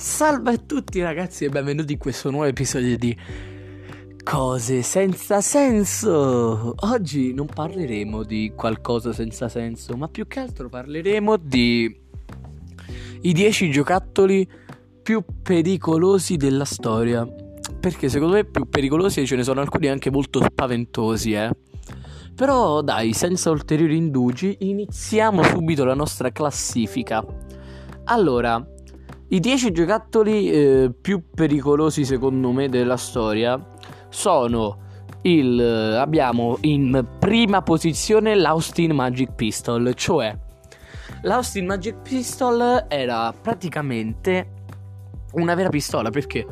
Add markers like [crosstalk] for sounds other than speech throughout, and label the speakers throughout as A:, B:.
A: Salve a tutti ragazzi e benvenuti in questo nuovo episodio di Cose senza senso. Oggi non parleremo di qualcosa senza senso, ma più che altro parleremo di i 10 giocattoli più pericolosi della storia. Perché secondo me più pericolosi ce ne sono alcuni anche molto spaventosi, eh. Però dai, senza ulteriori indugi, iniziamo subito la nostra classifica. Allora, i 10 giocattoli eh, più pericolosi secondo me della storia sono il abbiamo in prima posizione l'Austin Magic Pistol, cioè l'Austin Magic Pistol era praticamente una vera pistola perché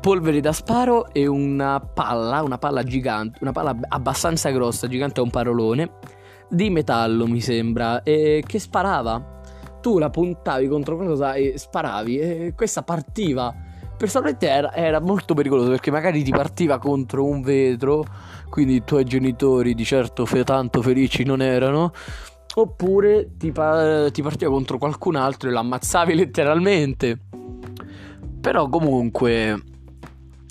A: polvere da sparo e una palla, una palla gigante, una palla abbastanza grossa, gigante un parolone, di metallo mi sembra, e che sparava. Tu la puntavi contro qualcosa e sparavi e questa partiva. Personalmente era, era molto pericoloso perché magari ti partiva contro un vetro, quindi i tuoi genitori di certo fe- tanto felici non erano. Oppure ti, pa- ti partiva contro qualcun altro e l'ammazzavi [laughs] letteralmente. Però comunque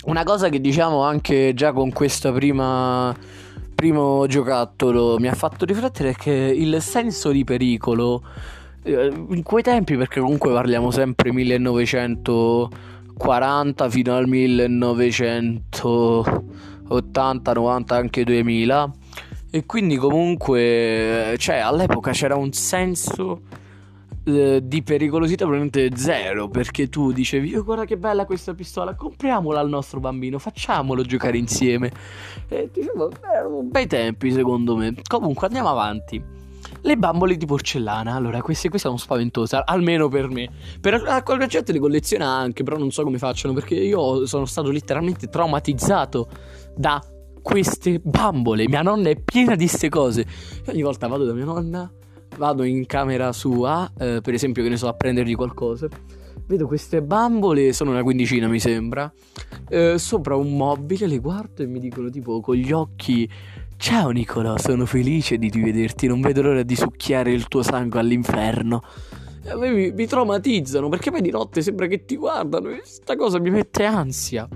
A: una cosa che diciamo anche già con questo primo giocattolo mi ha fatto riflettere è che il senso di pericolo in quei tempi, perché comunque parliamo sempre 1940 fino al 1980, 90, anche 2000, e quindi comunque, cioè all'epoca c'era un senso eh, di pericolosità probabilmente zero perché tu dicevi oh, guarda che bella questa pistola compriamola al nostro bambino facciamolo giocare insieme. E dicevo erano bei tempi secondo me. Comunque andiamo avanti le bambole di porcellana, allora queste, queste sono spaventose, almeno per me. Per qualche gente le colleziona anche, però non so come facciano perché io sono stato letteralmente traumatizzato da queste bambole. Mia nonna è piena di queste cose. E ogni volta vado da mia nonna vado in camera sua, eh, per esempio che ne so, a prendergli qualcosa, vedo queste bambole, sono una quindicina mi sembra, eh, sopra un mobile, le guardo e mi dicono tipo con gli occhi, ciao Nicola, sono felice di rivederti, non vedo l'ora di succhiare il tuo sangue all'inferno. E a me mi, mi traumatizzano perché poi di notte sembra che ti guardano e questa cosa mi mette ansia.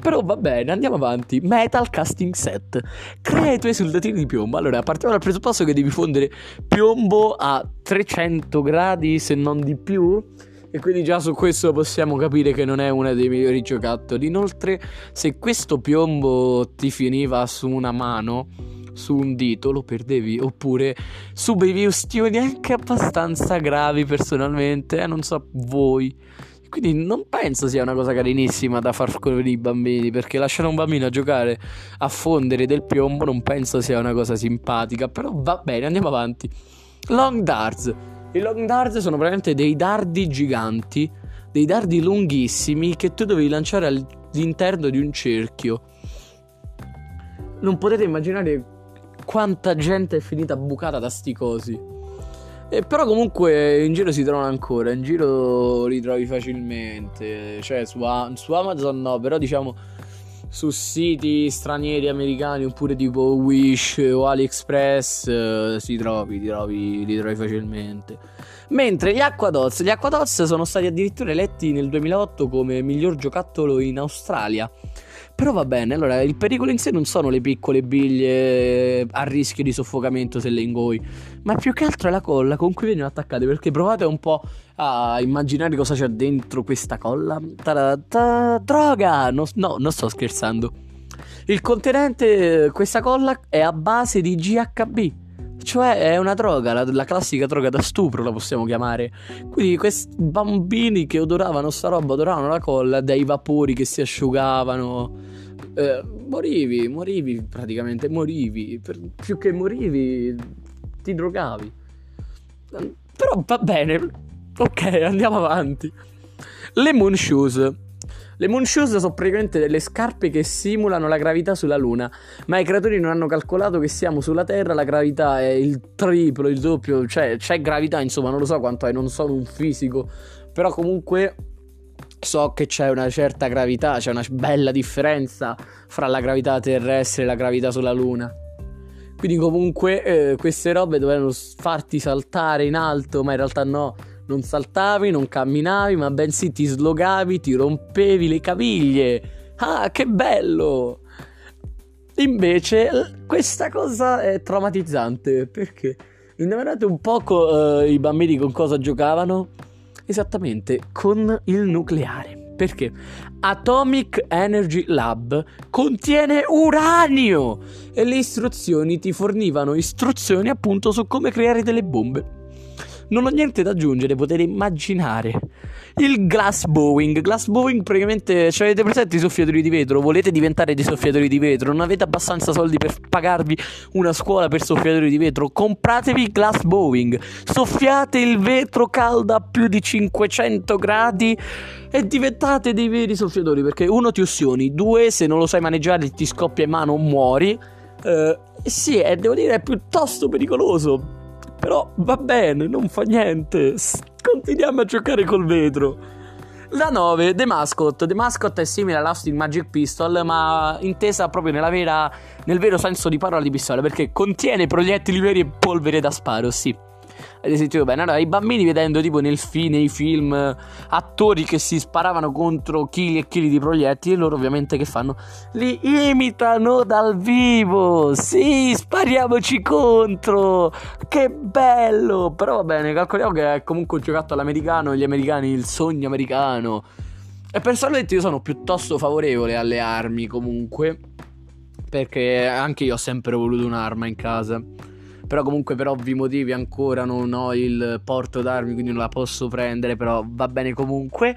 A: Però va bene, andiamo avanti. Metal casting set. Crea i tuoi soldatini di piombo. Allora, partiamo dal presupposto che devi fondere piombo a 300 gradi, se non di più. E quindi già su questo possiamo capire che non è uno dei migliori giocattoli. Inoltre, se questo piombo ti finiva su una mano, su un dito, lo perdevi. Oppure subivi ustioni anche abbastanza gravi personalmente. Eh, non so voi. Quindi non penso sia una cosa carinissima da far con i bambini, perché lasciare un bambino a giocare a fondere del piombo non penso sia una cosa simpatica, però va bene, andiamo avanti. Long darts. I long darts sono praticamente dei dardi giganti, dei dardi lunghissimi che tu dovevi lanciare all'interno di un cerchio. Non potete immaginare quanta gente è finita bucata da sti cosi. Eh, però comunque in giro si trovano ancora, in giro li trovi facilmente, cioè su, su Amazon no, però diciamo su siti stranieri americani oppure tipo Wish o AliExpress eh, si trovi, li trovi, li trovi facilmente. Mentre gli Aquadots, gli Aquadots sono stati addirittura eletti nel 2008 come miglior giocattolo in Australia. Però va bene, allora il pericolo in sé non sono le piccole biglie a rischio di soffocamento se le ingoi, ma più che altro è la colla con cui vengono attaccate, perché provate un po' a immaginare cosa c'è dentro questa colla. Ta-da-ta, droga! No, no, non sto scherzando. Il contenente, questa colla è a base di GHB. Cioè è una droga, la, la, classica droga da stupro la possiamo chiamare. Quindi questi bambini che odoravano sta roba, odoravano la colla, dai vapori che si asciugavano. Eh, morivi, morivi praticamente, morivi. Per, più che morivi, ti drogavi. Però va bene. Ok, andiamo avanti. Le Moon Shoes. Le Moonshoes sono praticamente delle scarpe che simulano la gravità sulla Luna, ma i creatori non hanno calcolato che siamo sulla Terra, la gravità è il triplo, il doppio, cioè c'è gravità, insomma, non lo so quanto è, non sono un fisico, però comunque so che c'è una certa gravità, c'è una bella differenza fra la gravità terrestre e la gravità sulla Luna. Quindi comunque eh, queste robe dovevano farti saltare in alto, ma in realtà no, non saltavi, non camminavi, ma bensì ti slogavi, ti rompevi le caviglie. Ah, che bello! Invece, questa cosa è traumatizzante perché indovinate un poco uh, i bambini con cosa giocavano? Esattamente con il nucleare. Perché Atomic Energy Lab contiene uranio e le istruzioni ti fornivano istruzioni appunto su come creare delle bombe. Non ho niente da aggiungere, potete immaginare. Il glass bowing. Glass bowing praticamente, cioè avete presente i soffiatori di vetro? Volete diventare dei soffiatori di vetro? Non avete abbastanza soldi per pagarvi una scuola per soffiatori di vetro? Compratevi glass bowing. Soffiate il vetro caldo a più di 500 gradi e diventate dei veri soffiatori perché uno ti ustioni, due se non lo sai maneggiare ti scoppia in mano muori. Uh, sì, e devo dire è piuttosto pericoloso però va bene, non fa niente. Continuiamo a giocare col vetro. La 9, The Mascot. The Mascot è simile all'Austin Magic Pistol, ma intesa proprio vera, nel vero senso di parola di pistola, perché contiene proiettili veri e polvere da sparo, sì. Avete sentito bene? Allora, i bambini vedendo tipo nel fi- nei film attori che si sparavano contro chili e chili di proiettili, loro ovviamente che fanno? Li imitano dal vivo! Sì, spariamoci contro! Che bello! Però va bene, calcoliamo che è comunque un giocattolo americano, gli americani, il sogno americano. E personalmente io sono piuttosto favorevole alle armi comunque. Perché anche io ho sempre voluto un'arma in casa però comunque per ovvi motivi ancora non ho il porto d'armi quindi non la posso prendere però va bene comunque.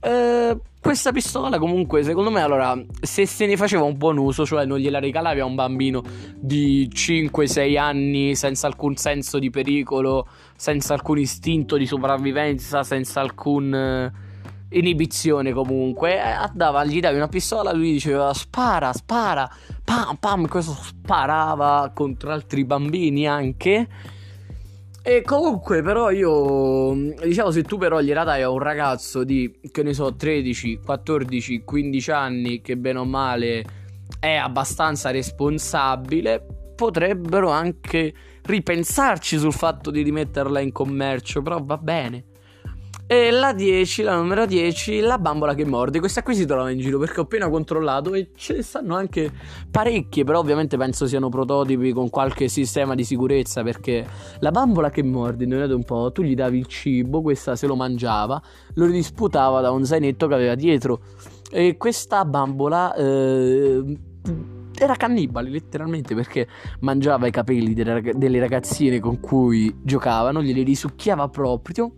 A: Eh, questa pistola comunque secondo me allora se se ne faceva un buon uso cioè non gliela regalavi a un bambino di 5-6 anni senza alcun senso di pericolo senza alcun istinto di sopravvivenza senza alcun eh, inibizione comunque andava gli davi una pistola lui diceva spara spara pam pam questo sparava contro altri bambini anche. E comunque però io diciamo se tu però gliela dai a un ragazzo di che ne so 13 14 15 anni che bene o male è abbastanza responsabile potrebbero anche ripensarci sul fatto di rimetterla in commercio però va bene e la 10, la numero 10, la bambola che morde. Questa qui si trova in giro perché ho appena controllato e ce ne stanno anche parecchie, però ovviamente penso siano prototipi con qualche sistema di sicurezza perché la bambola che morde, indovinate un po', tu gli davi il cibo, questa se lo mangiava, lo ridisputava da un zainetto che aveva dietro e questa bambola eh, era cannibale letteralmente perché mangiava i capelli delle, ragazzine con cui giocavano, glieli risucchiava proprio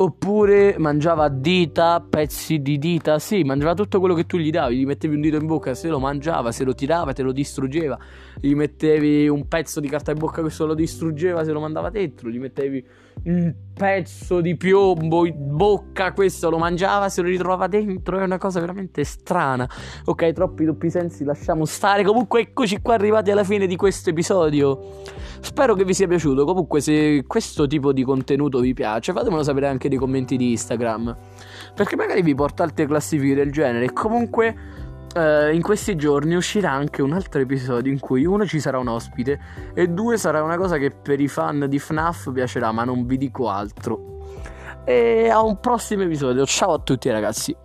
A: Oppure mangiava dita, pezzi di dita. Sì, mangiava tutto quello che tu gli davi. Gli mettevi un dito in bocca, se lo mangiava, se lo tirava, te lo distruggeva. Gli mettevi un pezzo di carta in bocca, questo lo distruggeva, se lo mandava dentro. Gli mettevi un pezzo di piombo in bocca, questo lo mangiava, se lo ritrovava dentro. È una cosa veramente strana. Ok, troppi doppi sensi, lasciamo stare. Comunque, eccoci qua arrivati alla fine di questo episodio. Spero che vi sia piaciuto. Comunque, se questo tipo di contenuto vi piace, fatemelo sapere anche nei commenti di Instagram. Perché magari vi porto altre classifiche del genere. Comunque. Uh, in questi giorni uscirà anche un altro episodio in cui uno ci sarà un ospite e due sarà una cosa che per i fan di FNAF piacerà, ma non vi dico altro. E a un prossimo episodio. Ciao a tutti ragazzi.